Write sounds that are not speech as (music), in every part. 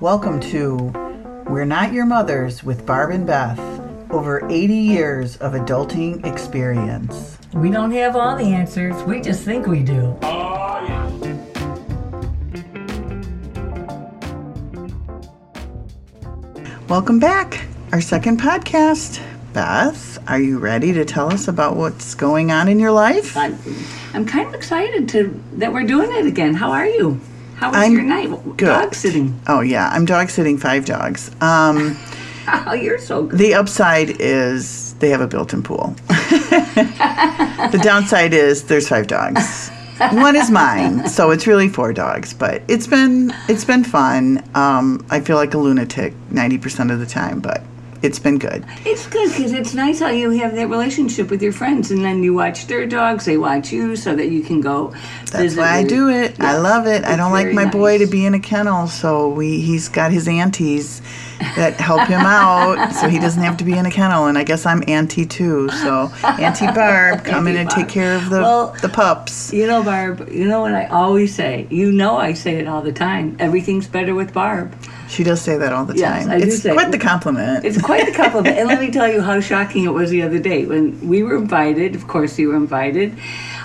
Welcome to We're Not Your Mothers with Barb and Beth. Over 80 years of adulting experience. We don't have all the answers, we just think we do. Welcome back. Our second podcast. Beth, are you ready to tell us about what's going on in your life? I'm, I'm kind of excited to that we're doing it again. How are you? How was I'm your night? good. Dog sitting. Oh, yeah. I'm dog sitting five dogs. Um, (laughs) Oh, you're so good. the upside is they have a built in pool. (laughs) the downside is there's five dogs. One is mine, so it's really four dogs. But it's been it's been fun. Um, I feel like a lunatic ninety percent of the time, but it's been good. It's good because it's nice how you have that relationship with your friends, and then you watch their dogs, they watch you, so that you can go. That's why I do it. I love it. I don't like my boy to be in a kennel, so we he's got his aunties that help him out, so he doesn't have to be in a kennel. And I guess I'm auntie too, so (laughs) Auntie Barb, come in Auntie and take care of the Well, the pups. You know, Barb. You know what I always say. You know, I say it all the time. Everything's better with Barb. She does say that all the Yes, time. I do it's say- quite the compliment. It's quite the compliment. and let me tell you how shocking it was the other day when we were invited. Of course, you were invited.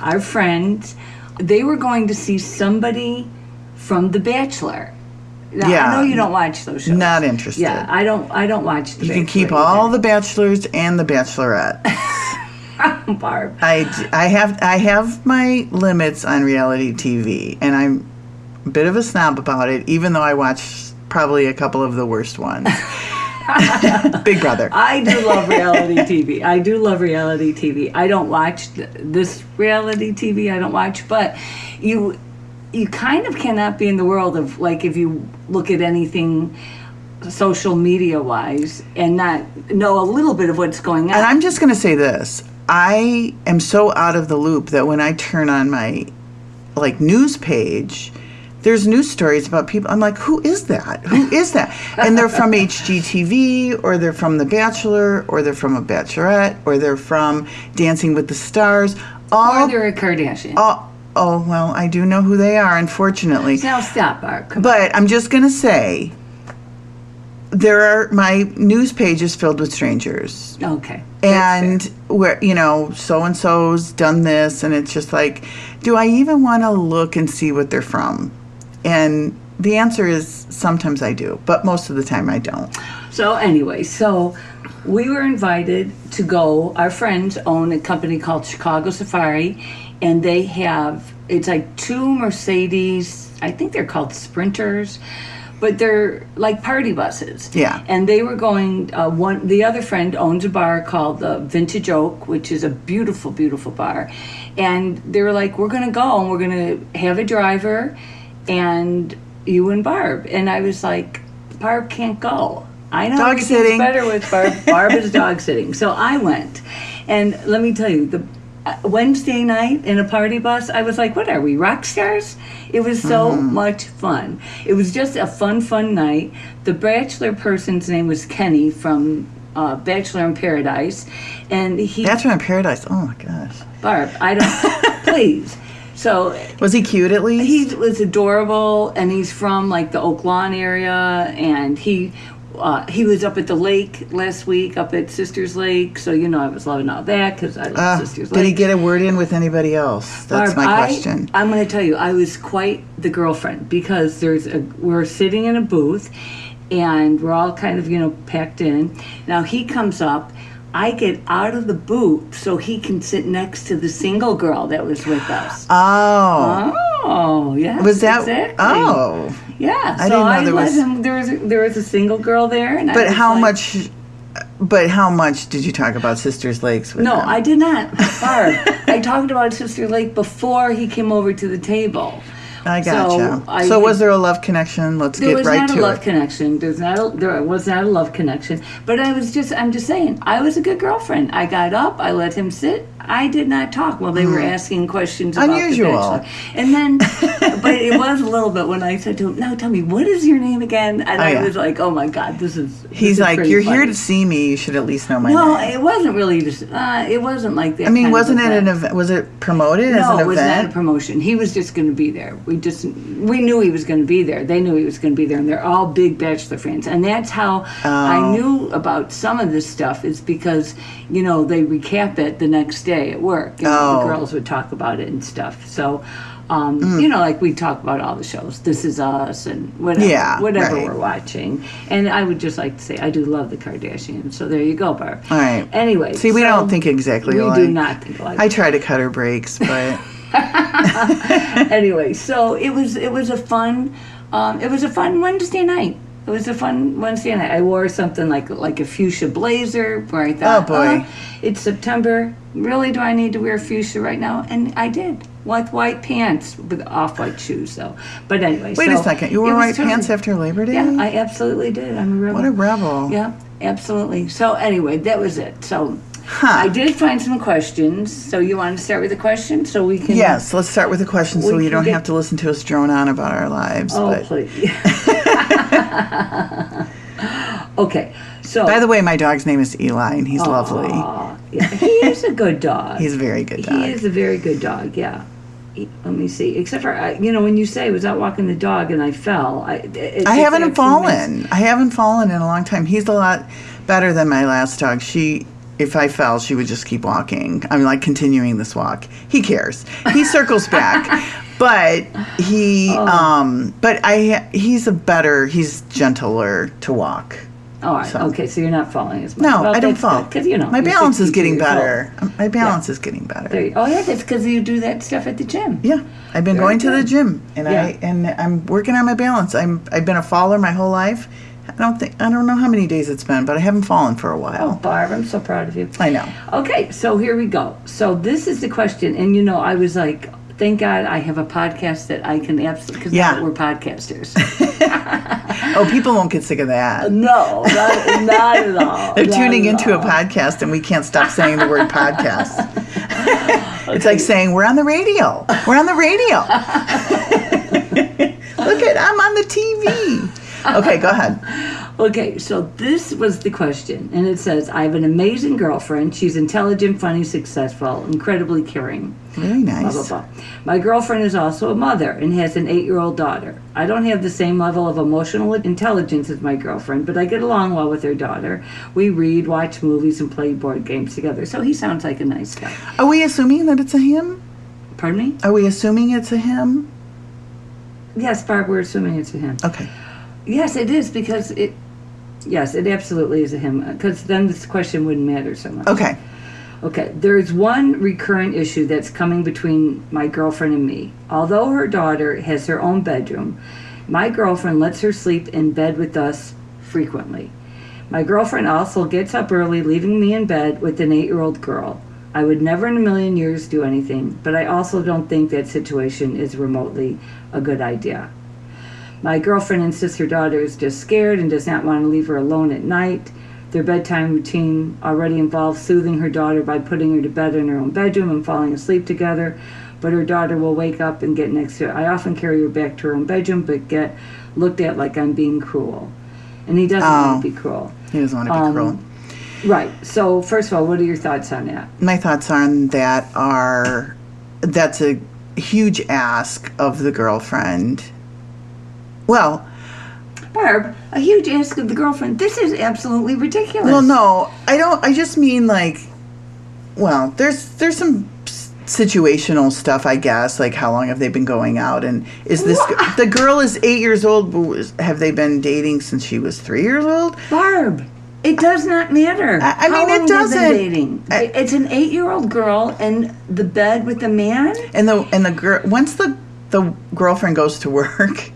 Our friends, they were going to see somebody from The Bachelor. Now, Yeah. I know you don't watch those shows. Not interested. Yeah, I don't. I don't watch. The you can keep all the bachelors and the bachelorette. (laughs) Barb. I, I have I have my limits on reality TV, and I'm a bit of a snob about it, even though I watch probably a couple of the worst ones. (laughs) Big Brother. I do love reality TV. I do love reality TV. I don't watch th- this reality TV. I don't watch, but you you kind of cannot be in the world of like if you look at anything social media wise and not know a little bit of what's going on. And I'm just going to say this. I am so out of the loop that when I turn on my like news page, there's news stories about people. I'm like, who is that? Who (laughs) is that? And they're from HGTV, or they're from The Bachelor, or they're from a Bachelorette, or they're from Dancing with the Stars. All, or they're a Kardashian. all oh well, I do know who they are, unfortunately. now stop, Barb. Come But I'm just going to say, there are my news page is filled with strangers. Okay. And where you know so and so's done this and it's just like do i even want to look and see what they're from and the answer is sometimes i do but most of the time i don't So anyway, so we were invited to go. Our friends own a company called Chicago Safari, and they have it's like two Mercedes. I think they're called Sprinters, but they're like party buses. Yeah. And they were going. Uh, one the other friend owns a bar called the Vintage Oak, which is a beautiful, beautiful bar, and they were like, "We're gonna go and we're gonna have a driver, and you and Barb." And I was like, "Barb can't go." I know Dog sitting. better with Barb. (laughs) Barb is dog sitting, so I went, and let me tell you the. uh, Wednesday night in a party bus, I was like, "What are we, rock stars?" It was so Mm-hmm. much fun. It was just a fun, fun night. The bachelor person's name was Kenny from uh, Bachelor in Paradise, and he bachelor in paradise oh my gosh Barb. I don't (laughs) please. So was he cute at least he was adorable, and he's from like the Oak Lawn area, and he. Uh, he was up at the lake last week, up at Sisters Lake. So you know I was loving all that because I love Uh, Sisters did he get a word in with anybody else that's Barb, my I- question I'm going to tell you, I was quite the girlfriend because there's a we're sitting in a booth, and we're all kind of you know packed in. Now he comes up. I get out of the booth so he can sit next to the single girl that was with us. oh Oh, yeah. was that exactly. oh yeah? I so didn't know I there let was- him. There was a, there was a single girl there, and but how like- much but how much did you talk about sisters lakes with No, them? I did not. Barb, (laughs) I talked about Sister Lake before he came over to the table. I So, gotcha. I So, was there a love connection? Let's There get was right not a to love it. connection. There's not a, there was not a love connection. But I was just I'm just saying I was a good girlfriend. I got up. I let him sit. I did not talk while they were asking questions about Hmm. Unusual. the Bachelor. And then, (laughs) but it was a little bit when I said to him, "Now tell me what is your name again?" And Oh, I yeah. was like, "Oh my God, this is." this He's is like, "You're here to see me. You should at least know my No, name." No, it wasn't really just. Uh, it wasn't like that. I mean, wasn't it an event. Was it promoted as an event? No, it was not a promotion. He was just going to be there. We just we knew he was going to be there. They knew he was going to be there, and they're all big Bachelor fans. And that's how I Oh. knew about some of this stuff is because you know they recap it the next day at work. Oh. The girls would talk about it and stuff. So. Um, You know, like we talk about all the shows. This is us, and whatever, Yeah, whatever right. we're watching. And I would just like to say, I do love the Kardashians. So there you go, Barb. All right. Anyway, See, we so don't think exactly like We alike. do not think alike. I try to cut her breaks, but (laughs) (laughs) anyway, so it was it was a fun um, it was a fun Wednesday night. It was a fun Wednesday night. I wore something like like a fuchsia blazer where I thought, Oh, boy. "Uh, it's September. Really, do I need to wear fuchsia right now? And I did with white pants with off white shoes, though. But anyway, wait so a second. You wore white totally- pants after Labor Day? Yeah, I absolutely did. I'm a rebel. what a rebel. Yeah, absolutely. So anyway, that was it. So Huh. I did find some questions. So you want to start with the question so we can Yes, let's start with the question so you don't get- have to listen to us drone on about our lives. Oh, but please. (laughs) (laughs) okay, so. by the way, my dog's name is Eli, and he's lovely. Yeah, he is a good dog. (laughs) He's a very good dog. He is a very good dog. Yeah. Let me see. Except for I- you know when you say was out walking the dog and I fell. I, I haven't fallen. I haven't fallen in a long time. He's a lot better than my last dog. She, if I fell, she would just keep walking. I'm like continuing this walk. He cares. He (laughs) circles back, but he, Oh. um, but I, he's a better. He's gentler to walk. All right. So- Okay, so you're not falling as much. No, Well, I don't fall. Cause you know my balance is getting better. My balance is getting better. you- oh yeah, that's because you do that stuff at the gym. Yeah, I've been Very going to the gym, and Yeah. I and I'm working on my balance. I'm I've been a faller my whole life. I don't think I don't know how many days it's been, but I haven't fallen for a while. Oh. Barb, I'm so proud of you. I know. Okay, so here we go. So this is the question, and you know, I was like, thank God I have a podcast that I can absolutely because Yeah. we're podcasters. (laughs) Oh, people won't get sick of that. no, not, not at all. (laughs) They're not tuning into a podcast, and we can't stop saying the word podcast. (laughs) It's like saying we're on the radio. We're on the radio. Look at I'm on the TV. (laughs) Okay, go ahead. Okay, so this was the question, and it says, I have an amazing girlfriend. She's intelligent, funny, successful, incredibly caring. Very blah, nice. blah, blah. My girlfriend is also a mother and has an eight year old daughter. I don't have the same level of emotional intelligence as my girlfriend, but I get along well with her daughter. We read, watch movies, and play board games together. So he sounds like a nice guy. Are we assuming that it's a him? Pardon me? Are we assuming it's a him? Yes, Barb, we're assuming it's a him. Okay. Yes, it is because it. Yes, it absolutely is a him. Because then this question wouldn't matter so much. Okay. Okay, there's one recurrent issue that's coming between my girlfriend and me. Although her daughter has her own bedroom, my girlfriend lets her sleep in bed with us frequently. My girlfriend also gets up early, leaving me in bed with an eight year old girl. I would never in a million years do anything, but I also don't think that situation is remotely a good idea. My girlfriend insists her daughter is just scared and does not want to leave her alone at night. Their bedtime routine already involves soothing her daughter by putting her to bed in her own bedroom and falling asleep together, but her daughter will wake up and get next to her. I often carry her back to her own bedroom, but get looked at like I'm being cruel. And he doesn't Oh. want to be cruel. He doesn't want to be Um, cruel. Right. So, first of all, what are your thoughts on that? My thoughts on that are that's a huge ask of the girlfriend. Well, Barb, a huge ask of the girlfriend. This is absolutely ridiculous. well, no, I don't. I just mean like, well, there's there's some s- situational stuff, I guess. Like, how long have they been going out? And is this the girl is eight years old? but was- Have they been dating since she was three years old? Barb, it does not matter. I- I How mean, it long they've been doesn't. Dating. I- it's an eight-year-old girl in the bed with a man. And the and the girl once the the girlfriend goes to work,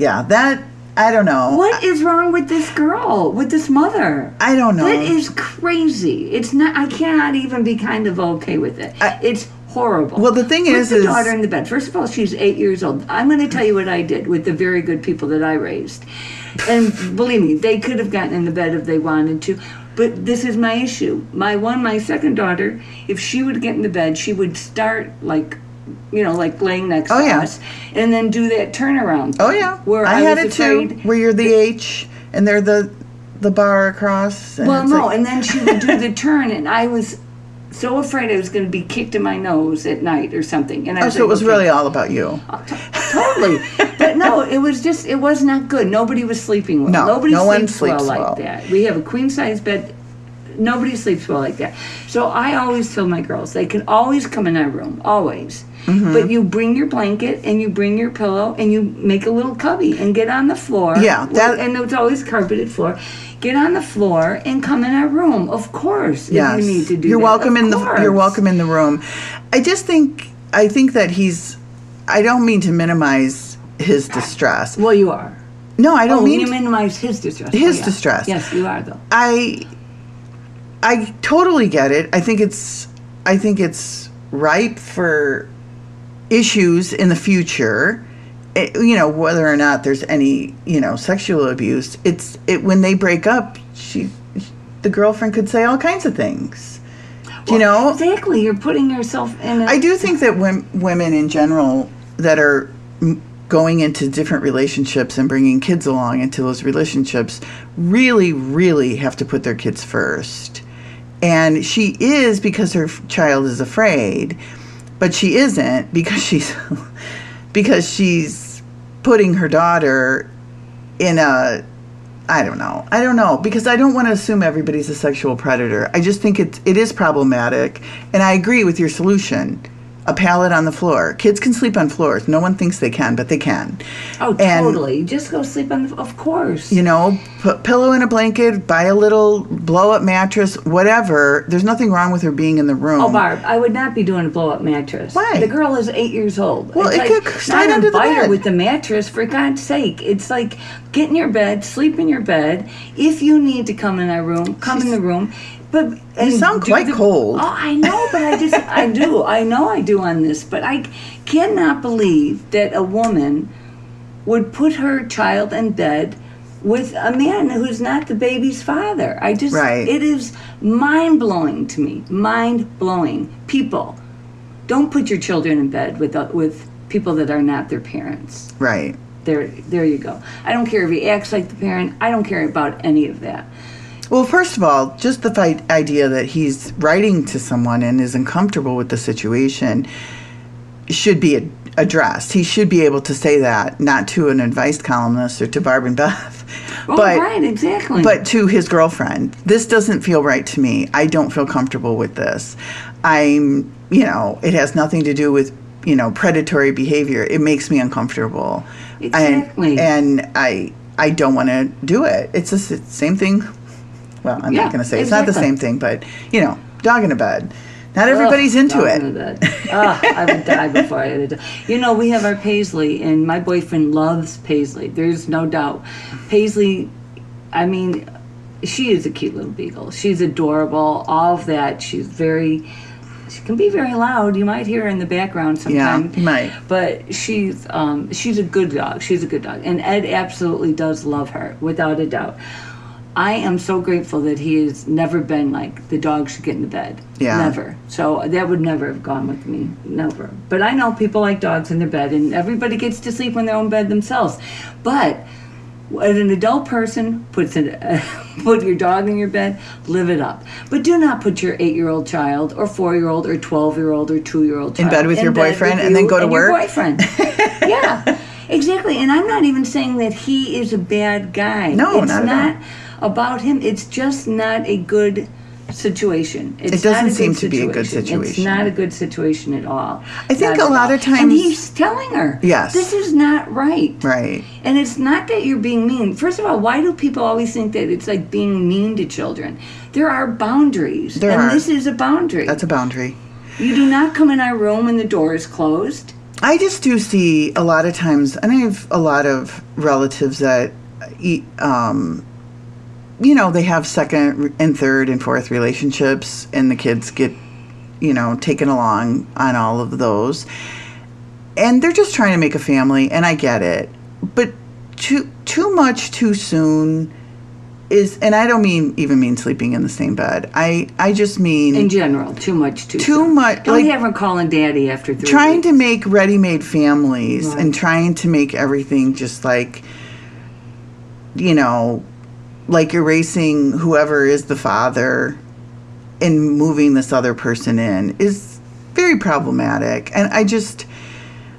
yeah, that I don't know. What is wrong with this girl? With this mother? I don't know. That is crazy. It's not. I cannot even be kind of okay with it. I- it's horrible. Well, the thing Put is- the is- daughter in the bed. First of all, she's eight years old. I'm going to tell you what I did with the very good people that I raised, and believe me, they could have gotten in the bed if they wanted to. But this is my issue. My one, my second daughter, if she would get in the bed, she would start like. You know, like laying next Oh, to yeah. us, and then do that turnaround. Oh yeah, where I, I, had it too. Where you're the H and they're the the bar across. And Well, no, like- and then she would do the turn, and I was so afraid I was going to be kicked in my nose at night or something. And I Oh, was so it was okay. really all about you. Uh, totally. but no, it was just it was not good. Nobody was sleeping well. No, Nobody no one sleeps, well sleeps like that. We have a queen size bed. Nobody sleeps well like that. So I always tell my girls they can always come in our room, always. Mm-hmm. But you bring your blanket and you bring your pillow and you make a little cubby and get on the floor. Yeah, that- and it's always carpeted floor. Get on the floor and come in our room, of course. Yes. if you need to do you're that. welcome Of in the you're welcome in the room. I just think I think that he's I don't mean to minimize his distress. Well, you are. No, I don't Oh, mean you to- minimize his distress. His Oh, yeah. distress. Yes, you are though. I I totally get it. I think it's I think it's ripe for issues in the future. It, you know whether or not there's any you know sexual abuse. It's it when they break up. She, the girlfriend could say all kinds of things. Do you know? Exactly. You're putting yourself in a. I do think that wom- women in general that are going into different relationships and bringing kids along into those relationships really, really have to put their kids first. And she is because her child is afraid, but she isn't because she's (laughs) because she's putting her daughter in a I don't know. I don't know because I don't want to assume everybody's a sexual predator. I just think it it is problematic, and I agree with your solution. A pallet on the floor. Kids can sleep on floors. No one thinks they can, but they can. Oh, and- totally. Just go sleep on the. Of course. You know, put pillow in a blanket, buy a little blow up mattress, whatever. There's nothing wrong with her being in the room. Oh, Barb, I would not be doing a blow up mattress. Why? The girl is eight years old. Well, it's it like, could slide under the bed. with the mattress, for God's sake. It's like get in your bed, sleep in your bed. If you need to come in our room, come in the room. But and sound quite the- cold. Oh, I know, but I just I do. I know I do on this, but I cannot believe that a woman would put her child in bed with a man who's not the baby's father. I just Right. it is mind blowing to me. Mind blowing. People, don't put your children in bed with uh, with people that are not their parents. Right. There, there you go. I don't care if he acts like the parent. I don't care about any of that. Well, first of all, just the fi- idea that he's writing to someone and is uncomfortable with the situation should be ad- addressed. He should be able to say that, not to an advice columnist or to Barb and Beth, Oh, but right, exactly. but to his girlfriend. This doesn't feel right to me. I don't feel comfortable with this. I'm, you know, it has nothing to do with you know predatory behavior. It makes me uncomfortable, Exactly. and and I I don't want to do it. It's the same thing. Well, I'm Yeah, not going to say it's not the same thing, but you know, dog in a bed. Not everybody's Ugh, into it. in. Ugh, I would die before I had a dog. You know, we have our Paisley, and my boyfriend loves Paisley. There's no doubt. Paisley, I mean, she is a cute little beagle. She's adorable. All of that. She's very. She can be very loud. You might hear her in the background sometimes. you might. But she's um, she's a good dog. She's a good dog, and Ed absolutely does love her, without a doubt. I am so grateful that he has never been like the dog should get in the bed. Yeah. Never. So that would never have gone with me. Never. But I know people like dogs in their bed, and everybody gets to sleep in their own bed themselves. But when an adult person puts it, (laughs) put your dog in your bed, live it up. But do not put your eight-year-old child, or four-year-old, or twelve-year-old, or two-year-old In bed with your boyfriend and then go to work? boyfriend. (laughs) yeah, exactly. And I'm not even saying that he is a bad guy. No, it's not at all. not about him. It's just not a good situation. It's It doesn't not a good seem to be a good situation. It's not a good situation at all. I think Not a lot all. of times- and he's telling her, Yes. this is not right. Right. And it's not that you're being mean. First of all, why do people always think that it's like being mean to children? There are boundaries, There and are. this is a boundary. That's a boundary. you do not come in our room when the door is closed. I just do see a lot of times, and I have a lot of relatives that, eat, um, you know, they have second and third and fourth relationships, and the kids get, you know, taken along on all of those, and they're just trying to make a family, and I get it, but too too much too soon is, and I don't mean even mean sleeping in the same bed. I I just mean In general, too much, too Too soon. much, Don't like- have her calling daddy after three. trying weeks. to make ready-made families Right. and trying to make everything just like you know like erasing whoever is the father and moving this other person in is very problematic. And I just,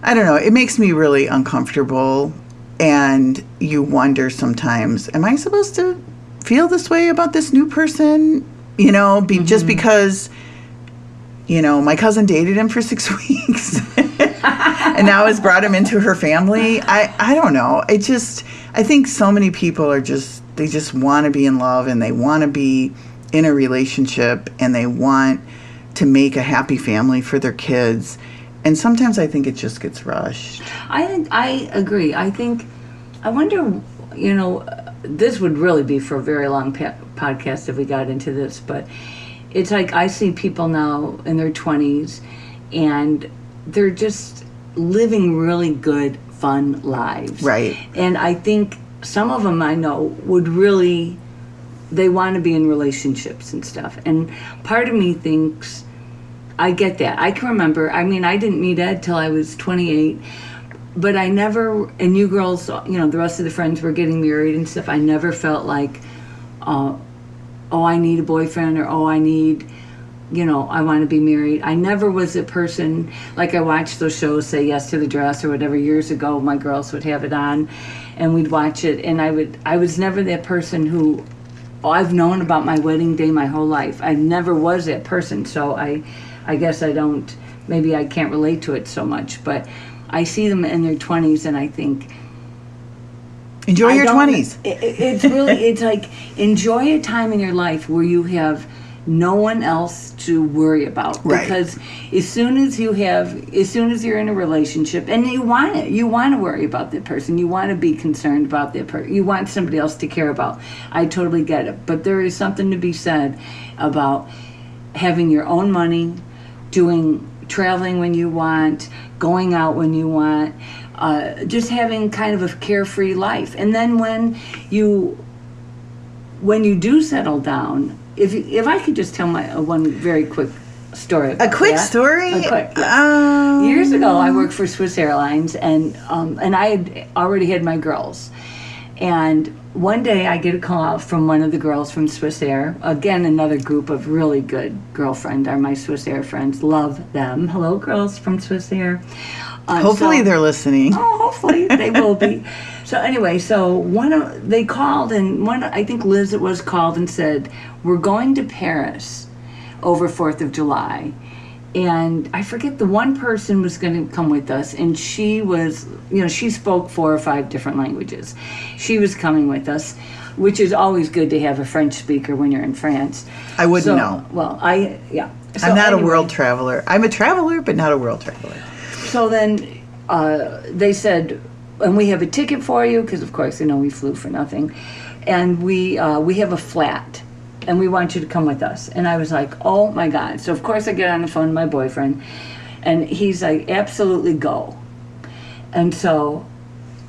I don't know, it makes me really uncomfortable. And you wonder sometimes, am I supposed to feel this way about this new person? You know, be, just mm-hmm. because, you know, my cousin dated him for six (laughs) weeks and now has brought him into her family. I, I don't know. It just, I think so many people are just, they just want to be in love and they want to be in a relationship and they want to make a happy family for their kids. And sometimes I think it just gets rushed. I think I agree. I think I wonder. You know, this would really be for a very long pa- podcast if we got into this, but it's like I see people now in their twenties, and they're just living really good, fun lives. Right. And I think some of them I know would really they want to be in relationships and stuff. And part of me thinks I get that. I can remember. I mean, I didn't meet Ed till I was 28, but I never. And you girls, you know, the rest of the friends were getting married and stuff. I never felt like, uh, oh, I need a boyfriend or oh, I need. You know, I want to be married. I never was a person like I watched those shows, say yes to the dress or whatever. Years ago, my girls would have it on, and we'd watch it. And I would, I was never that person who oh, I've known about my wedding day my whole life. I never was that person, so I, I guess I don't. Maybe I can't relate to it so much, but I see them in their twenties, and I think Enjoy I your 20s. (laughs) it- it- it's really, it's like enjoy a time in your life where you have no one else to worry about. Right. because as soon as you have as soon as you're in a relationship and you want it you want to worry about that person. You want to be concerned about that person you want somebody else to care about. I totally get it. But there is something to be said about having your own money doing traveling when you want going out when you want uh, just having kind of a carefree life. And then when you when you do settle down if you, if i could just tell my uh, one very quick story A quick that. story? a quick. Um, years ago i worked for swiss airlines and um, and i had already had my girls and one day I get a call from one of the girls from Swissair. Again, another group of really good girlfriend are my Swissair friends. Love them. Hello, girls from Swissair. Uh, Hopefully so- they're listening. Oh, hopefully they will be. (laughs) So anyway, so one of they called and one I think Liz it was called and said we're going to Paris over Fourth of July, and I forget the one person was going to come with us, and she was you know she spoke four or five different languages. She was coming with us. Which is always good to have a French speaker when you're in France. I wouldn't So- know. Well, I yeah. So I'm not anyway. a world traveler. I'm a traveler, but not a world traveler. So then uh, they said, and we have a ticket for you because, of course, you know we flew for nothing, and we uh, we have a flat, and we want you to come with us. And I was like, oh my god! So of course I get on the phone to my boyfriend, and he's like, absolutely go. And so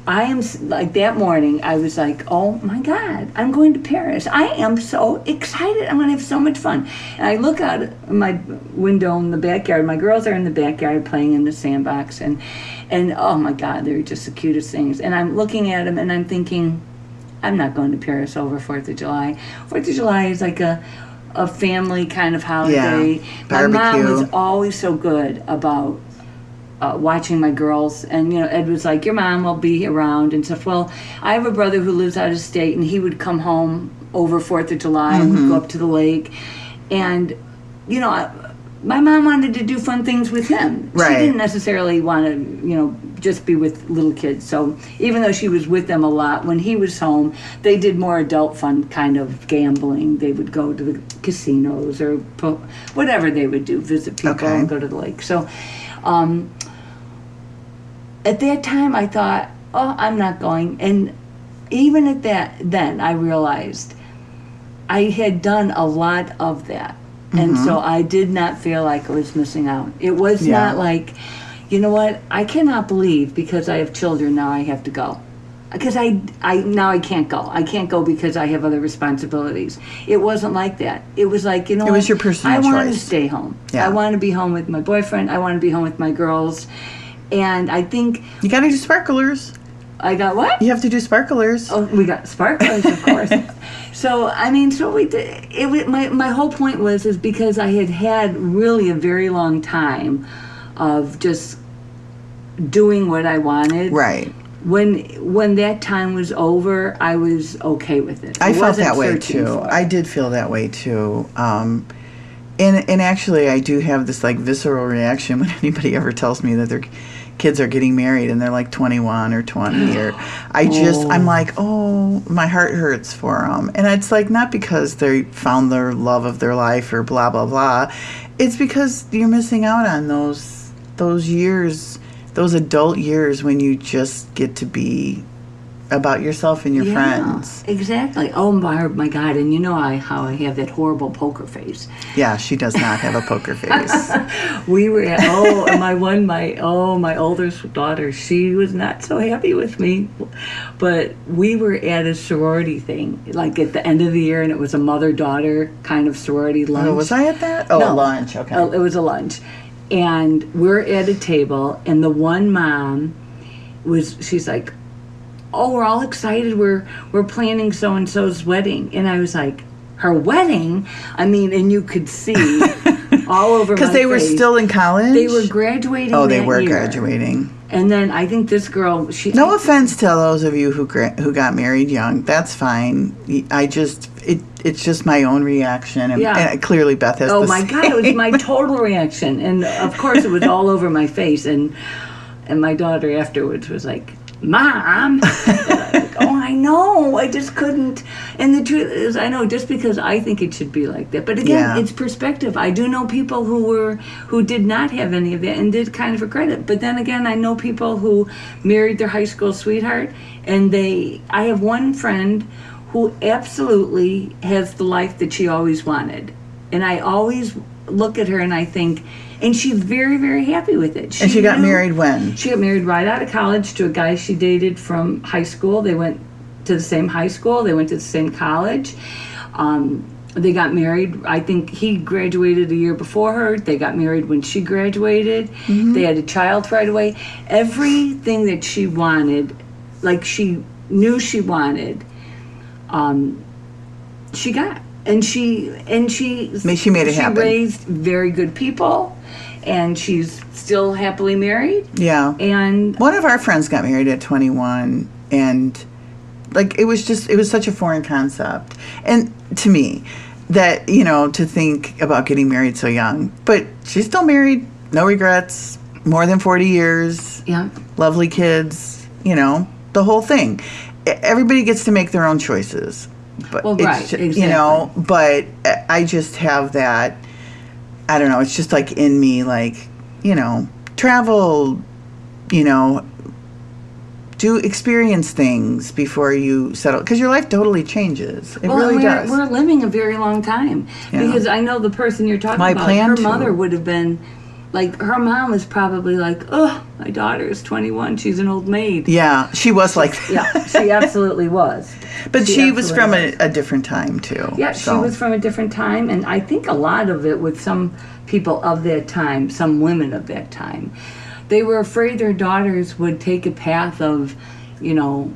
I am like that morning. I was like, "Oh my God, I'm going to Paris! I am so excited! I'm going to have so much fun!" And I look out my window in the backyard. My girls are in the backyard playing in the sandbox, and and oh my God, they're just the cutest things. And I'm looking at them, and I'm thinking, I'm not going to Paris over Fourth of July. Fourth of July is like a a family kind of holiday. Yeah, My mom was always so good about uh, watching my girls, and you know, Ed was like, "Your mom will be around," and stuff. Well, I have a brother who lives out of state, and he would come home over Fourth of July, and Mm-hmm. we'd go up to the lake, and you know, I, my mom wanted to do fun things with him. Right. She didn't necessarily want to, you know, just be with little kids. So even though she was with them a lot, when he was home, they did more adult fun kind of gambling. They would go to the casinos or po- whatever they would do, visit people Okay. and go to the lake. So um, at that time, I thought, oh, I'm not going. And even at that, then I realized I had done a lot of that. And so mm-hmm. I did not feel like I was missing out. It was Yeah. not like, you know what, I cannot believe because I have children now I have to go. Because I, I now I can't go. I can't go because I have other responsibilities. It wasn't like that. It was like you know. It was your personal I want to stay home. Yeah. I want to be home with my boyfriend. I want to be home with my girls, and I think You got to do sparklers. I got what? You have to do sparklers. Oh, we got sparklers, of course. (laughs) so I mean, so we did. It my my whole point was is because I had had really a very long time of just doing what I wanted. Right. When when that time was over, I was okay with it. I, felt that way too. I did feel that way too. Um, and and actually, I do have this like visceral reaction when (laughs) anybody ever tells me that their kids are getting married and they're like 21 or 20 or (gasps) I just I'm oh. like oh my heart hurts for them and it's like not because they found their love of their life or blah blah blah. It's because you're missing out on those those years those adult years when you just get to be about yourself and your Yeah, friends Exactly. Oh my, my God! And you know I how I have that horrible poker face. Yeah, she does not have a poker (laughs) face. We were at oh and my one my oh my oldest daughter she was not so happy with me, but we were at a sorority thing like at the end of the year and it was a mother daughter kind of sorority lunch. oh, was I at that? Oh, No. lunch. Okay. Uh, it was a lunch, and we're at a table, and the one mom was she's like, "Oh, we're all excited. We're we're planning so and so's wedding," and I was like, "Her wedding?" I mean, and you could see (laughs) all over Because they were still in college. they were graduating. Oh, they were year. graduating. And then I think this girl, she No offense to those of you who gra- who got married young. That's fine. I just it it's just my own reaction, and, Yeah. and clearly Beth has. Oh my god, it was my (laughs) total reaction, and of course it was all over my face. And and my daughter afterwards was like, "Mom," like, (laughs) oh, I know, I just couldn't. And the truth is, I know just because I think it should be like that, but again, Yeah. it's perspective. I do know people who were who did not have any of that and did kind of regret it. But then again, I know people who married their high school sweetheart, and they. I have one friend who absolutely has the life that she always wanted. And I always look at her and I think, and she's very, very happy with it. and she got knew- married when? She got married right out of college to a guy she dated from high school. They went to the same high school, they went to the same college. Um, they got married. I think he graduated a year before her. They got married when she graduated. They had a child right away. Everything that she wanted, like she knew she wanted, um, she got. And she and she she made it she happen. raised very good people, and she's still happily married. Yeah. And One of our friends got married at 21 and like it was just it was such a foreign concept. And to me that you know to think about getting married so young but she's still married no regrets more than 40 years. Yeah, lovely kids you know the whole thing. Everybody gets to make their own choices but Well, it's right, ju- you know but uh, i just have that i don't know it's just like in me like you know travel you know do experience things before you settle because your life totally changes it well, really we're, does we're living a very long time Yeah. because I know the person you're talking My about. plan her to. mother would have been like her mom was probably like, "Oh, my daughter is 21. She's an old maid." yeah she was like Yeah, she (laughs) absolutely was. but she, was from a, a different time too Yeah, she was from a different time, and I think a lot of it with some people of that time, some women of that time, they were afraid their daughters would take a path of, you know,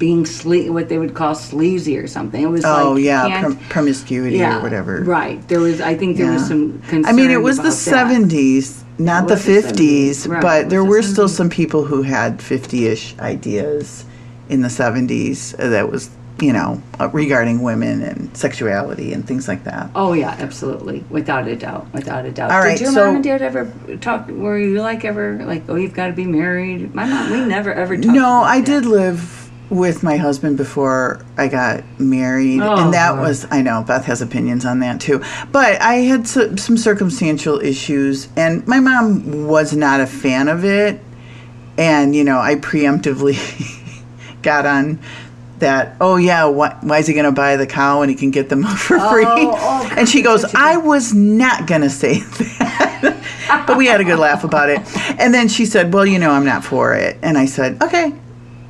being sle- what they would call sleazy or something. It was oh like yeah prom- promiscuity yeah, or whatever Right. There was. I think there was some concern. I mean, it was the 70s, not the 50s, right, but there the were still some people who had 50 ish ideas in the 70s uh, that was, you know, uh, regarding women and sexuality and things like that. Oh yeah, absolutely, without a doubt, without a doubt. All right, Did your so- mom and dad ever talk? Were you like ever like, oh, you've got to be married? My mom, we never ever talked. No, I did live with my husband before I got married, Oh, and that Lord. was I know Beth has opinions on that too. But I had so, some circumstantial issues, and my mom was not a fan of it, and you know I preemptively (laughs) got on that. Oh yeah, why, why is he going to buy the cow when he can get the milk (laughs) for free? oh, and she goes, I was not going to say (laughs) that. but we had a good laugh about it. And then she said, Well, you know, I'm not for it. And I said, Okay.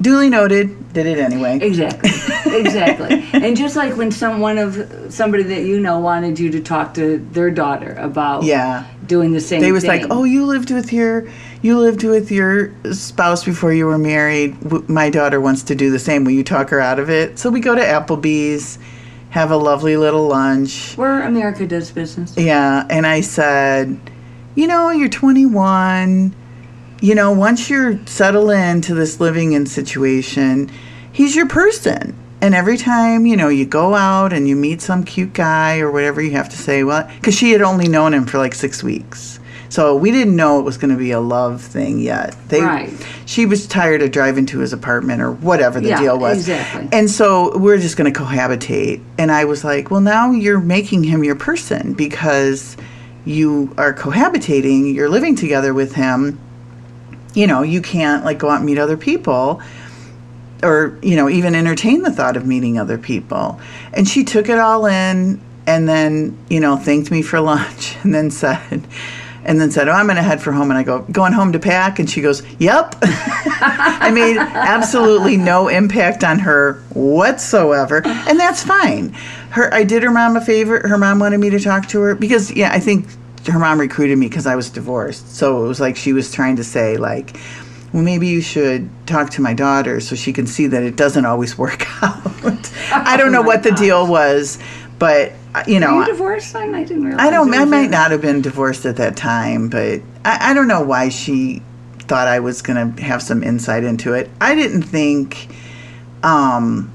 Duly noted. Did it anyway. Exactly. Exactly. (laughs) and just like when someone of somebody that you know wanted you to talk to their daughter about Yeah. doing the same They was thing. like, "Oh, you lived with your you lived with your spouse before you were married. W- My daughter wants to do the same. Will you talk her out of it?" So we go to Applebee's, have a lovely little lunch. where America does business. Yeah, and I said, "You know, you're 21. You know, once you're settled into this living in situation, he's your person." And every time, you know, you go out and you meet some cute guy or whatever, you have to say, well, because she had only known him for like six weeks. So we didn't know it was going to be a love thing yet. They, Right. She was tired of driving to his apartment or whatever the Yeah, deal was. exactly. And so we're just going to cohabitate. And I was like, well, now you're making him your person because you are cohabitating, you're living together with him. You know, you can't like go out and meet other people or, you know, even entertain the thought of meeting other people. And she took it all in and then, you know, thanked me for (laughs) lunch and then said, and then said, "Oh, I'm going to head for home." And I go, "Going home to pack?" And she goes, "Yep." (laughs) I made absolutely no impact on her whatsoever, and that's fine. Her, I did her mom a favor. Her mom wanted me to talk to her because, yeah, I think her mom recruited me because I was divorced. So it was like she was trying to say, like, well, maybe you should talk to my daughter so she can see that it doesn't always work (laughs) out. I don't know my what the deal was, but uh, you know, you divorced then? I didn't realize. I don't. I might not have been divorced at that time, but I, I don't know why she thought I was going to have some insight into it. I didn't think. Um,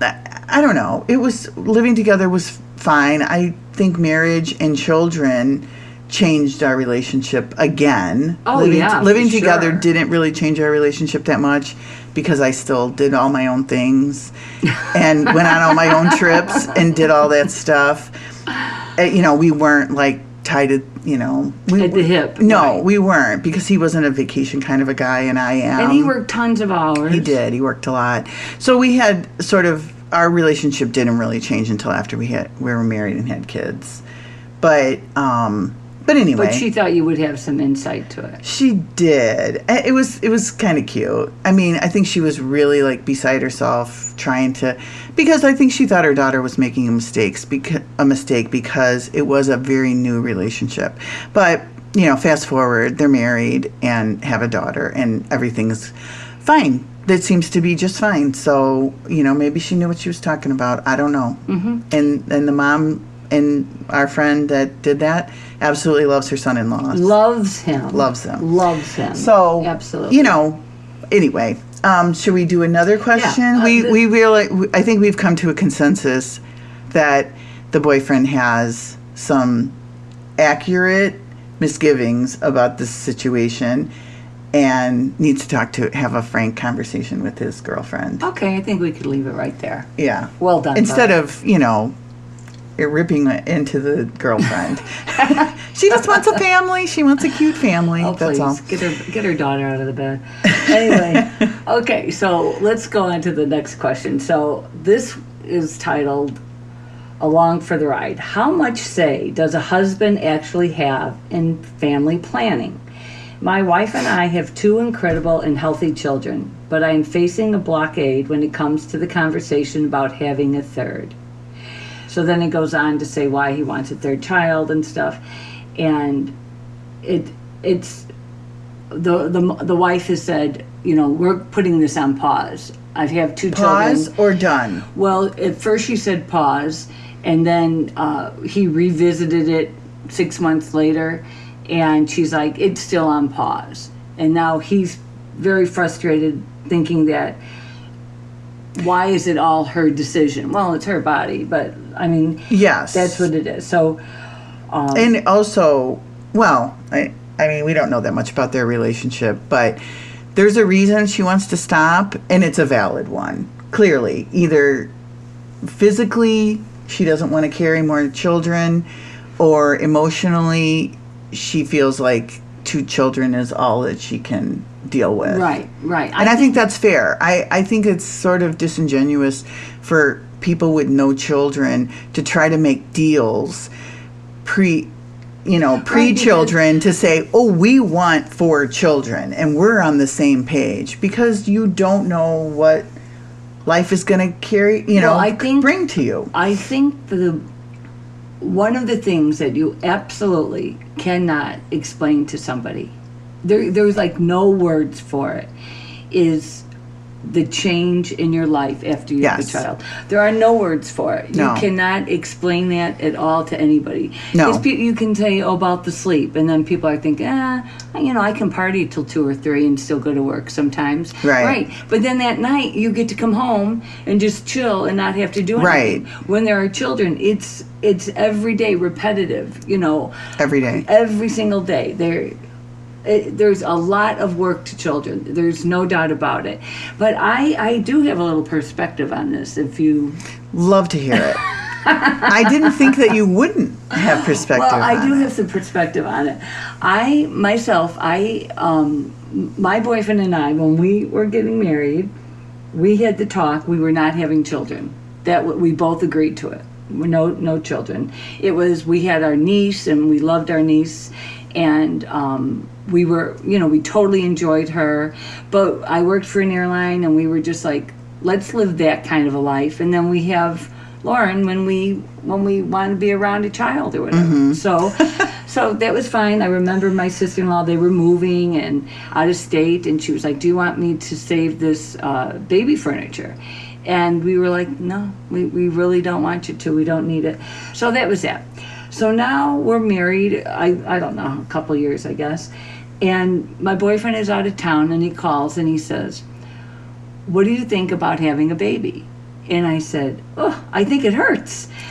I, I don't know. It was living together was fine. I think marriage and children changed our relationship again. Oh, living, yeah, living together sure. didn't really change our relationship that much because I still did all my own things (laughs) and went on all my own trips and did all that stuff. Uh, you know, we weren't like tied to, you know, we, At the hip, No, right. we weren't because he wasn't a vacation kind of a guy, and I am. And he worked tons of hours. He did. He worked a lot. So we had sort of our relationship didn't really change until after we had we were married and had kids. But um but anyway. But she thought you would have some insight to it. She did. It was it was kind of cute. I mean, I think she was really like beside herself trying to because I think she thought her daughter was making a mistakes because a mistake because it was a very new relationship. But, you know, fast forward, they're married and have a daughter and everything's fine. That seems to be just fine. So, you know, maybe she knew what she was talking about. I don't know. Mm-hmm. And and the mom and our friend that did that absolutely loves her son-in-law. Loves him. Loves him. Loves him. So absolutely. you know. Anyway, um, should we do another question? uh, we we really I think we've come to a consensus that the boyfriend has some accurate misgivings about this situation and needs to talk to have a frank conversation with his girlfriend. Okay, I think we could leave it right there. Yeah. Well done, Instead of you know. Ripping into the girlfriend. (laughs) she just wants a family. She wants a cute family. Oh, That's please all. get her get her daughter out of the bed. Anyway, (laughs) okay, so let's go on to the next question. So this is titled "Along for the Ride." How much say does a husband actually have in family planning? My wife and I have two incredible and healthy children, but I am facing a blockade when it comes to the conversation about having a third. So then it goes on to say why he wants a third child and stuff, and it it's the the the wife has said, you know, we're putting this on pause. I have two Pause children. or done? Well, at first she said pause, and then uh, he revisited it six months later, and she's like, it's still on pause. And now he's very frustrated, thinking that why is it all her decision? Well, it's her body, but I mean, Yes. that's what it is. So, um, And also, well, I, I mean, we don't know that much about their relationship, but there's a reason she wants to stop, and it's a valid one. Clearly, either physically she doesn't want to carry more children, or emotionally she feels like two children is all that she can deal with. right, right. And I think that's fair. I, I think it's sort of disingenuous for people with no children to try to make deals pre you know, pre children to say, oh, we want four children and we're on the same page because you don't know what life is going to carry, you know, Well, I think- bring to you. I think the one of the things that you absolutely cannot explain to somebody, there there's like no words for it, is the change in your life after you have a child. There are no words for it. No. You cannot explain that at all to anybody. No. pe- you can say oh, about the sleep, and then people are thinking, ah, you know, I can party till two or three and still go to work sometimes. Right. Right. But then that night you get to come home and just chill and not have to do anything. Right. When there are children, it's it's every day repetitive. You know, Every day. every single day. There, it, there's a lot of work to children. There's no doubt about it. But I I do have a little perspective on this. If you Love to hear it. I didn't think that you wouldn't have perspective. Well, I do it. have some perspective on it. I myself, I um, my boyfriend and I, when we were getting married, we had the talk. We were not having children. That we both agreed to it. No, no children. It was we had our niece and we loved our niece, and um, we were, you know, we totally enjoyed her. But I worked for an airline, and we were just like, let's live that kind of a life, and then we have Lauren when we when we want to be around a child or whatever. So (laughs) so that was fine. I remember my sister in law, they were moving and out of state and she was like, Do you want me to save this uh, baby furniture? And we were like, No, we, we really don't want you to. We don't need it. So that was that. So now we're married, I, I don't know, a couple years I guess. And my boyfriend is out of town and he calls and he says, What do you think about having a baby? And I said, Oh, I think it hurts. (laughs)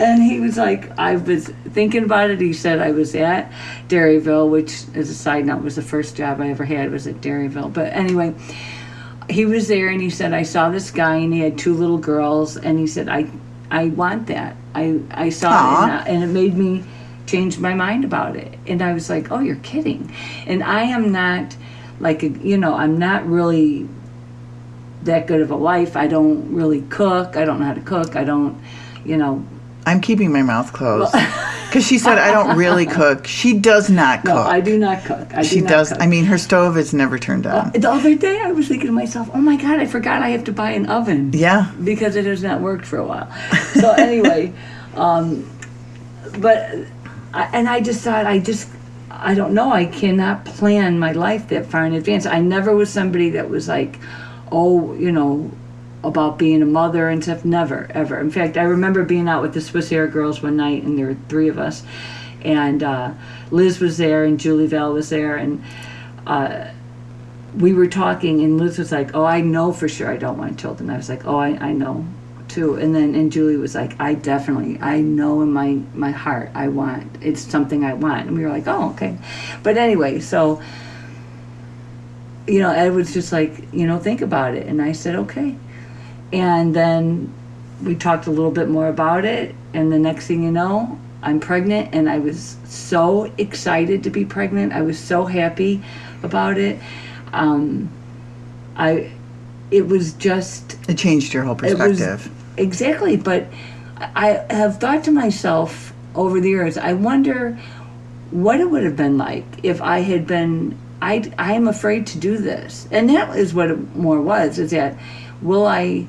and he was like, I was thinking about it. He said I was at Dairyville, which, as a side note, was the first job I ever had was at Dairyville. But anyway, he was there and he said, I saw this guy and he had two little girls. And he said, I, I want that. I, I saw Aw. it and, I- and it made me change my mind about it. And I was like, oh, you're kidding. And I am not like, a, you know, I'm not really that good of a wife. I don't really cook. I don't know how to cook. I don't, you know, I'm keeping my mouth closed (laughs) because she said I don't really (laughs) cook. She does not cook. no. I do not cook. I she do does. Cook. I mean, her stove is never turned on. the other day I was thinking to myself, oh my God, I forgot I have to buy an oven. yeah. because it has not worked for a while. So anyway, (laughs) um, but I, and I just thought I just I don't know I cannot plan my life that far in advance. I never was somebody that was like, oh, you know, about being a mother and stuff. Never, ever. In fact, I remember being out with the Swissair girls one night, and there were three of us, and uh, Liz was there, and Julie Val was there, and. Uh, we were talking and Liz was like, "Oh, I know for sure I don't want children." I was like, "Oh, I, I know too." And then and Julie was like, "I definitely I know in my my heart I want. It's something I want." And we were like, "Oh, okay." But anyway, so you know, Ed was just like, "You know, think about it." And I said, "Okay." And then we talked a little bit more about it and the next thing you know, I'm pregnant and I was so excited to be pregnant. I was so happy about it um, I it was just It changed your whole it was perspective. exactly. But I have thought to myself over the years. I wonder what it would have been like if I had been. I I am afraid to do this, and that is what it more was. Is that will I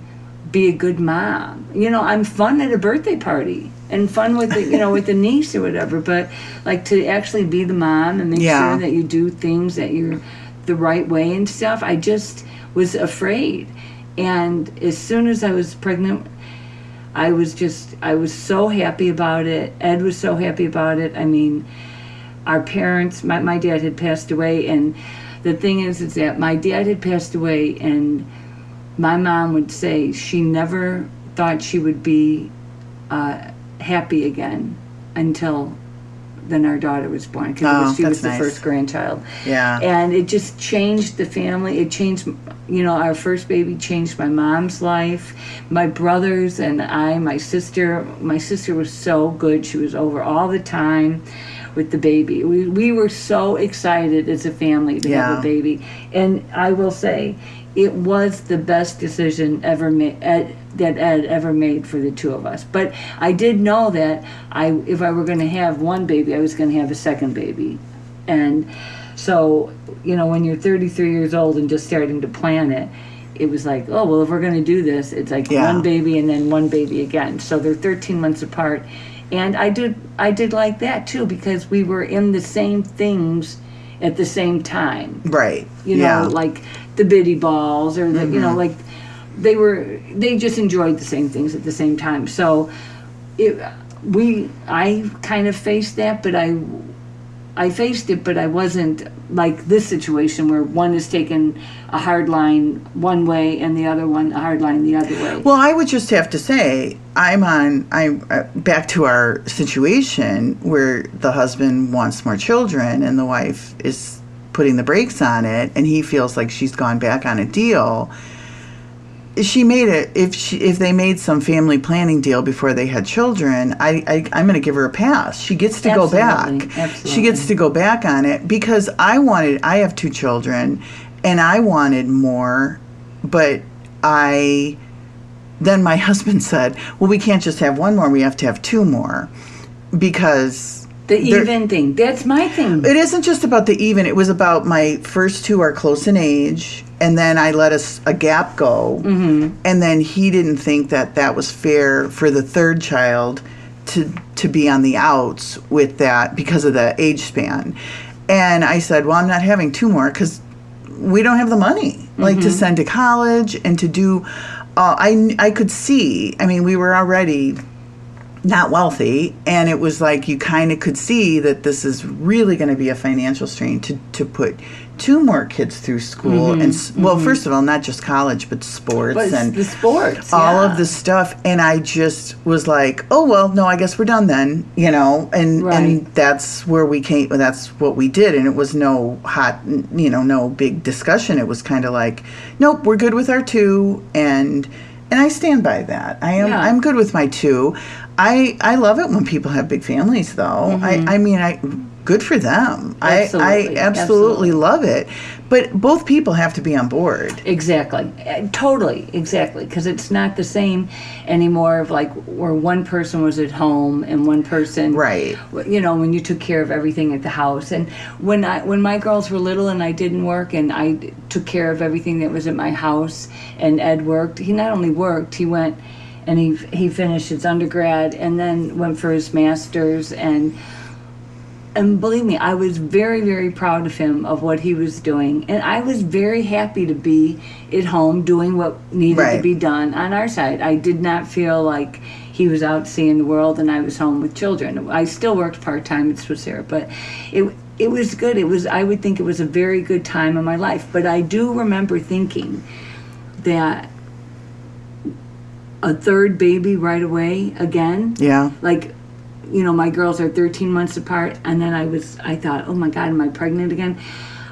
be a good mom? You know, I'm fun at a birthday party and fun with the you know with the (laughs) niece or whatever. But like to actually be the mom and make Yeah. sure that you do things that you're the right way and stuff. I just was afraid. And as soon as I was pregnant, I was just, I was so happy about it. Ed was so happy about it. I mean, our parents, my, my dad had passed away. And the thing is, is that my dad had passed away, and my mom would say she never thought she would be uh, happy again until then our daughter was born because Oh, she was the nice. first grandchild Yeah. and it just changed the family it changed you know our first baby changed my mom's life my brothers and i my sister my sister was so good she was over all the time with the baby. We we were so excited as a family to have a baby, and I will say, it was the best decision ever made. Ed, eh, that Ed ever made for the two of us. But I did know that I, if I were going to have one baby, I was going to have a second baby, and so you know when you're 33 years old and just starting to plan it. It was like, oh well, if we're going to do this, it's like Yeah. one baby and then one baby again. So they're 13 months apart, and I did I did like that too because we were in the same things at the same time Right. you know, yeah. Like the biddy balls or the, you know, like they were, they just enjoyed the same things at the same time. So it, we, I kind of faced that, but I, I faced it, but I wasn't like this situation where one is taking a hard line one way and the other one a hard line the other way. Well, I would just have to say I'm on. I'm uh, back to our situation where the husband wants more children and the wife is putting the brakes on it, and he feels like she's gone back on a deal. She made it. If she, if they made some family planning deal before they had children, I, I I'm going to give her a pass. She gets to go back. absolutely. She gets to go back on it because I wanted. I have two children, and I wanted more, but I then my (laughs) husband said, "Well, we can't just have one more. We have to have two more because the even thing. That's my thing. it isn't just about the even. It was about my first two are close in age, and then I let us a gap go, mm-hmm. and then he didn't think that that was fair for the third child to to be on the outs with that because of the age span. And I said, "Well, I'm not having two more because we don't have the money, like to send to college and to do." Uh, I I could see. I mean, we were already not wealthy and it was like you kind of could see that this is really going to be a financial strain to, to put two more kids through school mm-hmm, and s well mm-hmm. first of all not just college but sports but and the sports. all yeah. of the stuff and i just was like oh well no i guess we're done then you know and Right. and that's where we came that's what we did and it was no hot you know no big discussion it was kind of like nope we're good with our two and and i stand by that i am Yeah. i'm good with my two i i love it when people have big families though i i mean i good for them i i Mm-hmm. Absolutely, absolutely absolutely. love it but both people have to be on board Exactly. Uh, Totally. Exactly. Because it's not the same anymore of like where one person was at home and one person, Right. You know, when you took care of everything at the house. And when I when my girls were little and I didn't work and I took care of everything that was at my house and Ed worked. He not only worked, he went and he he finished his undergrad and then went for his masters and and believe me, I was very, very proud of him of what he was doing, and I was very happy to be at home doing what needed to be done on our side. I did not feel like he was out seeing the world and I was home with children. I still worked part time at Swissair, but it it was good. It was I would think it was a very good time in my life. But I do remember thinking that a third baby right away again. Yeah. Like you know my girls are 13 months apart and then i was i thought oh my god am i pregnant again?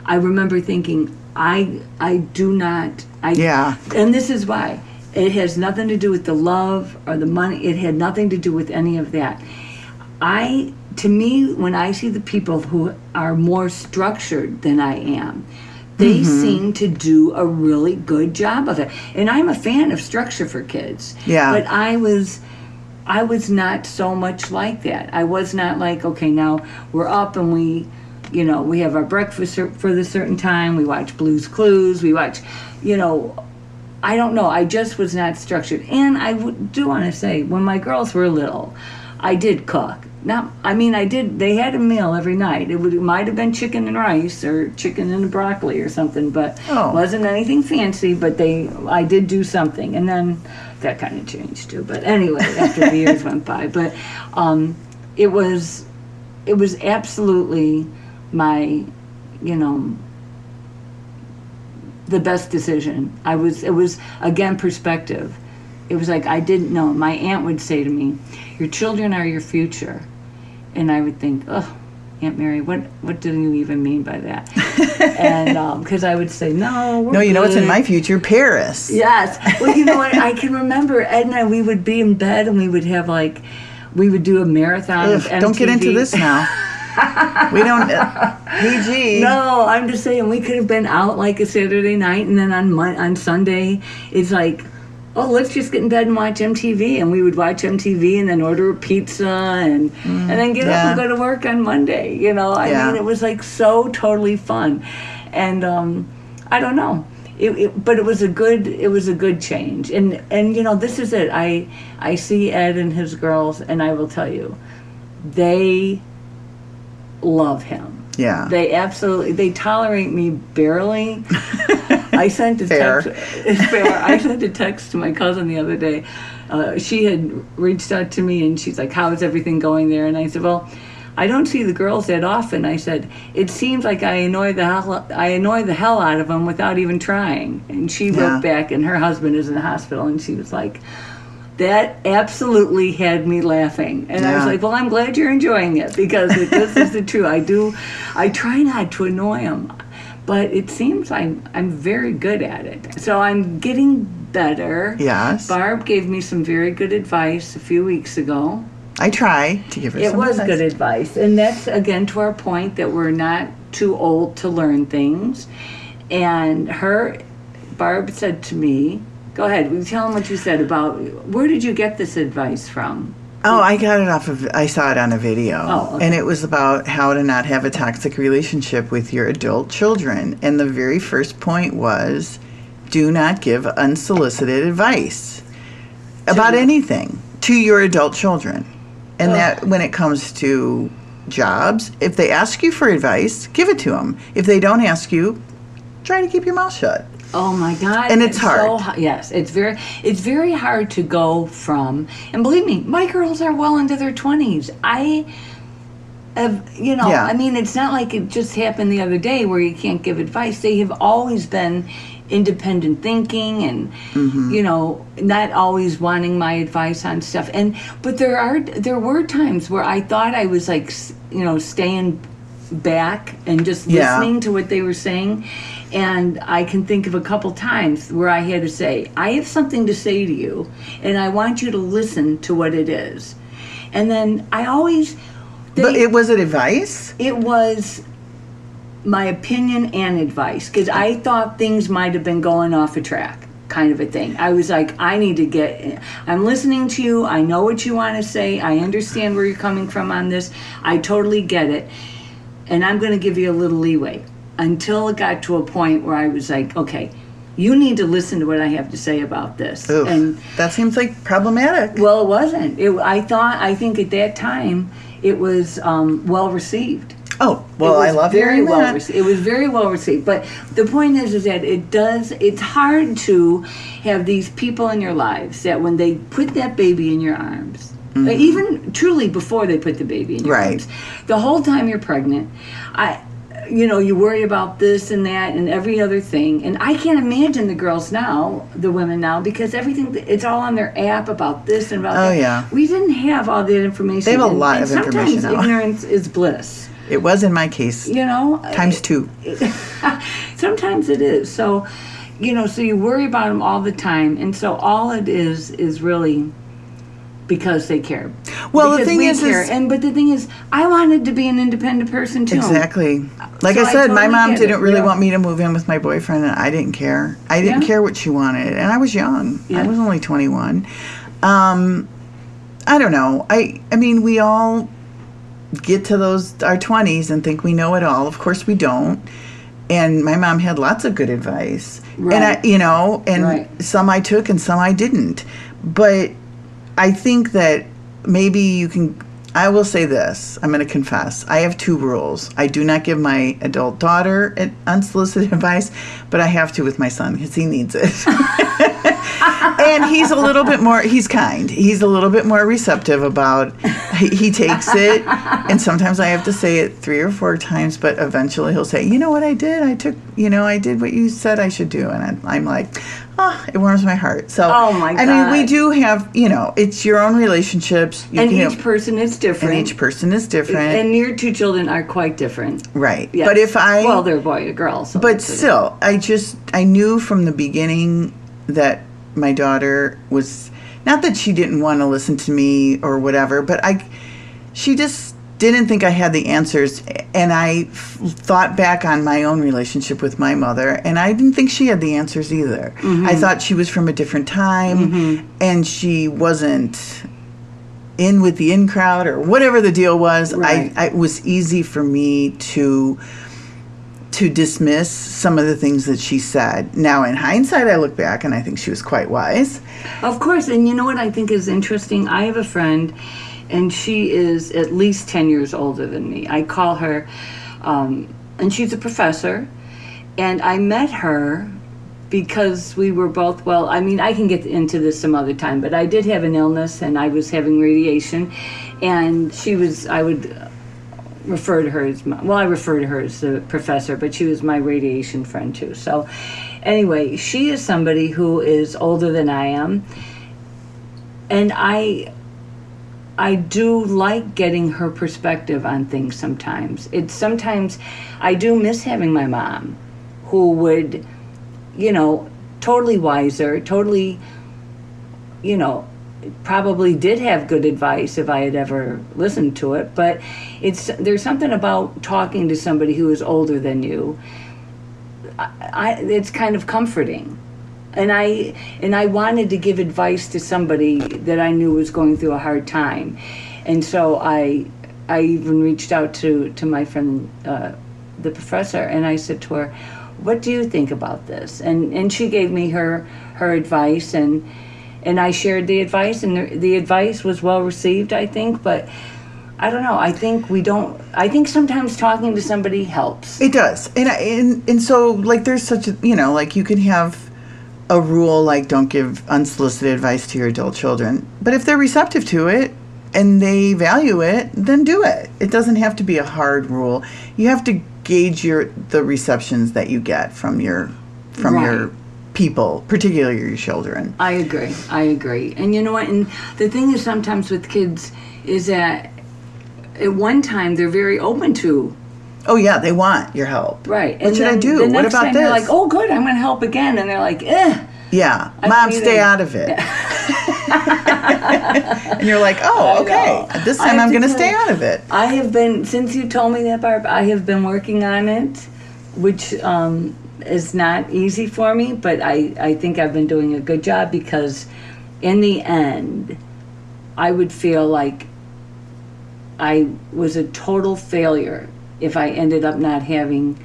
I remember thinking i i do not i Yeah. and this is why. It has nothing to do with the love or the money. It had nothing to do with any of that. I to me when i see the people who are more structured than i am they Mm-hmm. seem to do a really good job of it and i'm a fan of structure for kids Yeah. but i was I was not so much like that. I was not like, okay, now we're up and we, you know, we have our breakfast for the certain time. We watch Blue's Clues. We watch, you know, I don't know. I just was not structured. And I do want to say, when my girls were little, I did cook. Not, I mean, I did. They had a meal every night. It would, it might have been chicken and rice or chicken and broccoli or something, but Oh. wasn't anything fancy. But they, I did do something, and then that kind of changed too. But anyway, after the years went by, but um, it was, it was absolutely my, you know, the best decision. I was it was again perspective. It was like I didn't know. My aunt would say to me, "Your children are your future," and I would think, "Oh, Aunt Mary, what what do you even mean by that?" (laughs) and because I would say, "No, we're no you know what's in my future paris Yes. Well, you know what? I can (laughs) remember Ed and I. We would be in bed and we would have like, we would do a marathon. Ugh, of don't get into this now (laughs) we don't. Uh, PG. No, I'm just saying we could have been out like a Saturday night, and then on Mon- on Sunday, it's like, oh, let's just get in bed and watch MTV, and we would watch MTV and then order a pizza and and then get up and go to work on Monday. You know, I Yeah. mean, it was like so totally fun, and um, I don't know. It, it, but it was a good it was a good change and and you know this is it i i see ed and his girls and i will tell you they love him Yeah. they absolutely they tolerate me barely. (laughs) I sent a Fair. text. Fair. I sent a text to my cousin the other day. Uh, she had reached out to me and she's like, "How is everything going there?" And I said, "Well." I don't see the girls that often. I said, it seems like I annoy the hell, I annoy the hell out of them without even trying. And she Yeah. wrote back, and her husband is in the hospital, and she was like, that absolutely had me laughing and i was like well i'm glad you're enjoying it because this is the (laughs) truth i do i try not to annoy him but it seems i'm i'm very good at it. So i'm getting better. Yes. barb gave me some very good advice a few weeks ago. I try to give her it some was advice. good advice and that's again to our point that we're not too old to learn things. And her barb said to me go ahead tell them what you said about where did you get this advice from Oh, I got it off of. I saw it on a video, Oh, okay. and it was about how to not have a toxic relationship with your adult children. And the very first point was, do not give unsolicited advice about anything to your adult children. And Ugh. that when it comes to jobs, if they ask you for advice, give it to them. If they don't ask you, try to keep your mouth shut. Oh my God! And it's so hard. ha- yes, it's very it's very hard to go from. And believe me, my girls are well into their twenties. I have, you know, Yeah. I mean, it's not like it just happened the other day where you can't give advice. They have always been independent thinking and Mm-hmm. you know not always wanting my advice on stuff and but there are there were times where i thought i was like you know staying back and just Yeah. listening to what they were saying. And I can think of a couple times where I had to say, I have something to say to you, and I want you to listen to what it is. And then I always, they, But it was it advice? it was my opinion and advice because I thought things might have been going off a track, kind of a thing. I was like, I need to get, I'm listening to you. I know what you want to say. I understand where you're coming from on this. I totally get it. And I'm going to give you a little leeway until it got to a point where I was like, okay, you need to listen to what I have to say about this. Oof, And that seems like problematic. well, it wasn't. It, I thought, I think at that time, it was um, well received. oh, well, I love very well that. received. It was very well received. But the point is, is that it does. It's hard to have these people in your lives that when they put that baby in your arms, uh, even truly before they put the baby in your Mm-hmm. Right. arms, the whole time you're pregnant, I. You know, you worry about this and that and every other thing. And I can't imagine the girls now, the women now, because everything, it's all on their app about this and about Oh, that. yeah. We didn't have all that information. They have a and- lot and of information Sometimes now. ignorance is bliss. It was in my case. You know? Times two. (laughs) Sometimes it is. So, you know, so you worry about them all the time, and so all it is is really because they care. Well, the thing is- care. is- and but the thing is, I wanted to be an independent person too. Exactly. Like So I I said, my mom didn't it, really yeah. want me to move in with my boyfriend, and I didn't care. I didn't Yeah. care what she wanted, and I was young. Yeah. I was only 21. Um, I don't know. I I mean, we all get to those our 20s and think we know it all. Of course, we don't. And my mom had lots of good advice, and I, you know, and Right. some I took and some I didn't. But I think that maybe you can. I will say this. I'm going to confess. I have two rules. I do not give my adult daughter unsolicited (laughs) advice, but I have to with my son because he needs it. (laughs) and he's a little bit more. He's kind. He's a little bit more receptive about. He, takes it, and sometimes I have to say it three or four times, but eventually he'll say, "You know what I did? I took. You know, I did what you said I should do," and I'm, I'm like, "Ah, it warms my heart." So, Oh, my I mean, we do have. You know, it's your own relationships. You And each have- person is different. and each person is different, And your two children are quite different. right? Yes. But if I, well, they're a boy and a girl. So but still, I just I knew from the beginning that my daughter was not that she didn't want to listen to me or whatever, but I she just didn't think I had the answers, and I f- thought back on my own relationship with my mother, and I didn't think she had the answers either. Mm-hmm. I thought she was from a different time, and she wasn't in with the in crowd or whatever the deal was. Right. I, I it was easy for me to to dismiss some of the things that she said. Now, in hindsight, I look back and I think she was quite wise. Of course, and you know what I think is interesting? I have a friend, and she is at least 10 years older than me. I call her, um, and she's a professor, and I met her because we were both, well, I mean, I can get into this some other time, but I did have an illness and I was having radiation, and she was, I would refer to her as my, well, I refer to her as the professor, but she was my radiation friend too. So, anyway, she is somebody who is older than I am, and I, I do like getting her perspective on things. Sometimes it's sometimes I do miss having my mom, who would, you know, totally wiser, totally, you know, probably did have good advice if I had ever listened to it, but it's there's something about talking to somebody who is older than you. I, I it's kind of comforting. And I and I wanted to give advice to somebody that I knew was going through a hard time. And so I I even reached out to to my friend uh, the professor and I said to her, "What do you think about this?" And and she gave me her her advice and and I shared the advice, and the, the advice was well received, I think. But I don't know. I think we don't. I think sometimes talking to somebody helps. It does, and I, and and so like there's such a you know like you can have a rule like don't give unsolicited advice to your adult children, but if they're receptive to it and they value it, then do it. It doesn't have to be a hard rule. You have to gauge your the receptions that you get from your from Right. your people, particularly your children. I agree. I agree. And you know what? And the thing is, sometimes with kids, is that at one time they're very open to Oh yeah, they want your help. right. What should I do? The What about time They're like, oh, good, I'm going to help again, and they're like, eh. Yeah, I mom, stay out of it. (laughs) (laughs) and you're like, oh, okay. This time I'm going to stay out of it. I have been since you told me that, Barb. I have been working on it, which um, is not easy for me, but I I think I've been doing a good job because, in the end, I would feel like I was a total failure if I ended up not having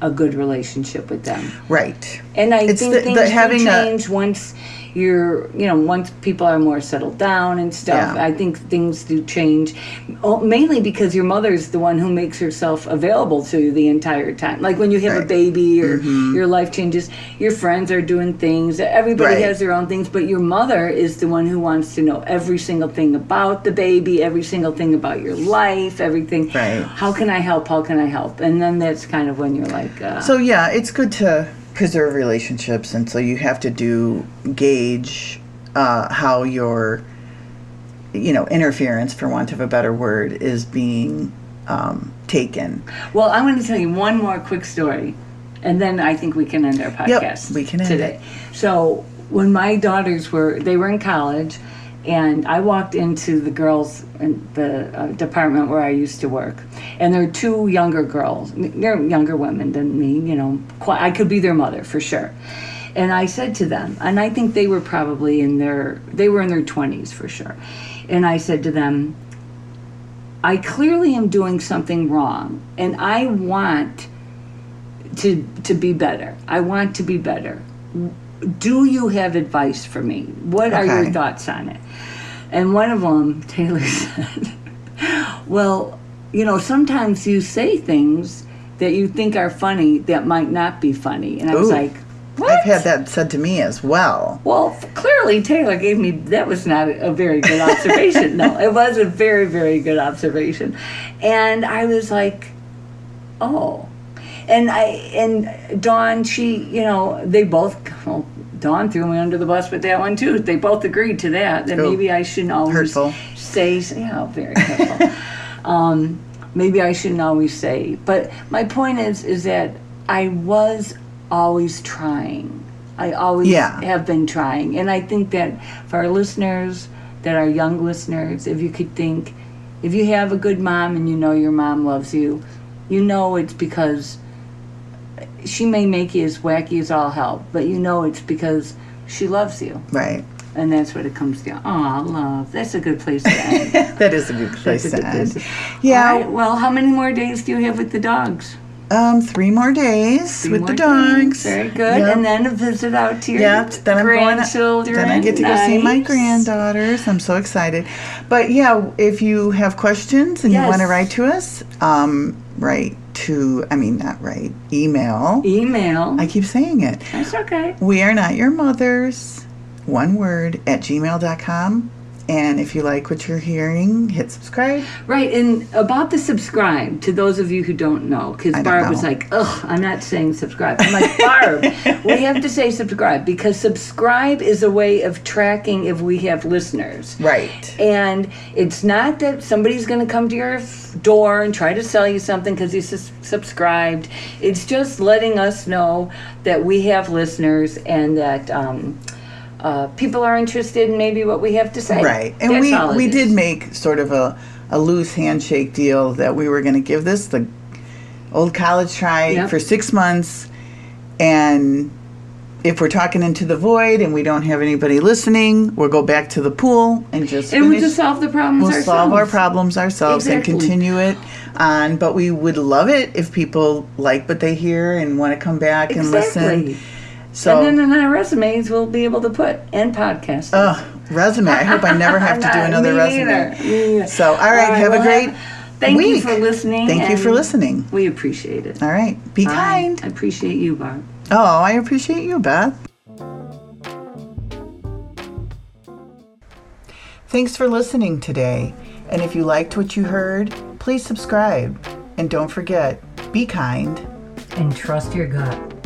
a good relationship with them. Right. And I It's think the- the things having can a- change once you're, you know, once people are more settled down and stuff. Yeah. I think things do change, Oh, mainly because your mother's the one who makes herself available to you the entire time. Like when you have a Right. Mm-hmm. baby or your life changes, your friends are doing things. Everybody Right. has their own things, but your mother is the one who wants to know every single thing about the baby, every single thing about your life, everything. Right. How can I help? How can I help? And then that's kind of when you're like, uh, So yeah, it's good to preserve relationships, and so you have to do gauge uh, how your, you know, interference, for want of a better word, is being um, taken. Well, I'm going to tell you one more quick story, and then I think we can end our podcast. Yep, we can end today. So when my daughters were, they were in college, and I walked into the girls in the uh, department where I used to work, and there were two younger girls. They're younger women than me, you know. Quite, I could be their mother for sure. And I said to them, and I think they were probably in their, they were in their 20s for sure. And I said to them, I clearly am doing something wrong, and I want to to be better. I want to be better. Do you have advice for me? What are your thoughts on it? And one of them, Taylor (laughs) said, "Well, you know, sometimes you say things that you think are funny that might not be funny." And I was like, "What?" I've had that said to me as well. Well, clearly Taylor gave me that was not a very good observation. no, it was a very very good observation, and I was like, oh, and I and Dawn, she, you know, they both. Well, Dawn threw me under the bus with that one too. They both agreed to that. That maybe I shouldn't always hurtful. say. Yeah, very hurtful. (laughs) um, maybe I shouldn't always say. But my point is, is that I was always trying. I always Yeah. have been trying, and I think that for our listeners, that are young listeners, if you could think, If you have a good mom and you know your mom loves you, you know it's because she may make you as wacky as all hell, but you know it's because she loves you. Right. And that's what it comes down. Oh, love. That's a good place to end. (laughs) That is a good place That's to good end. place. Yeah. Right, well, how many more days do you have with the dogs? Um, three more days Three with more the days. dogs. Very good. Yep. And then a visit out to your Yeah, then I'm going. Then I get to go see my granddaughters. I'm so excited. But yeah, if you have questions and you want to write to us, um, write to. I mean, not write. Email. Email. I keep saying it. That's okay. We are not your mothers. One word at gmail.com. And if you like what you're hearing, hit subscribe. Right, and about the subscribe, to those of you who don't know, because Barb was like, ugh, I'm not saying subscribe. I'm like, Barb, (laughs) we have to say subscribe because subscribe is a way of tracking if we have listeners. Right. And it's not that somebody's going to come to your door and try to sell you something because you sus- subscribed. It's just letting us know that we have listeners and that um, uh, people are interested in maybe what we have to say. Right. And That's we we is. did make sort of a, a loose handshake deal that we were going to give this the old college try Yep. for 6 months and if we're talking into the void and we don't have anybody listening, we'll go back to the pool and just And we finish. just solve the problems we'll ourselves. solve our problems ourselves Exactly. and continue it on. But we would love it if people like what they hear and want to come back and Exactly. listen. So, and then in our resumes, we'll be able to put and podcast. Ugh, resume. I hope I never have to do (laughs) another Me resume. neither. Me neither. So, all right, have a well, great Thank you for listening. Thank you for listening. We appreciate it. All right, be Bye. kind. I appreciate you, Barb. Oh, I appreciate you, Beth. Thanks for listening today. And if you liked what you heard, please subscribe. And don't forget, be kind. And trust your gut.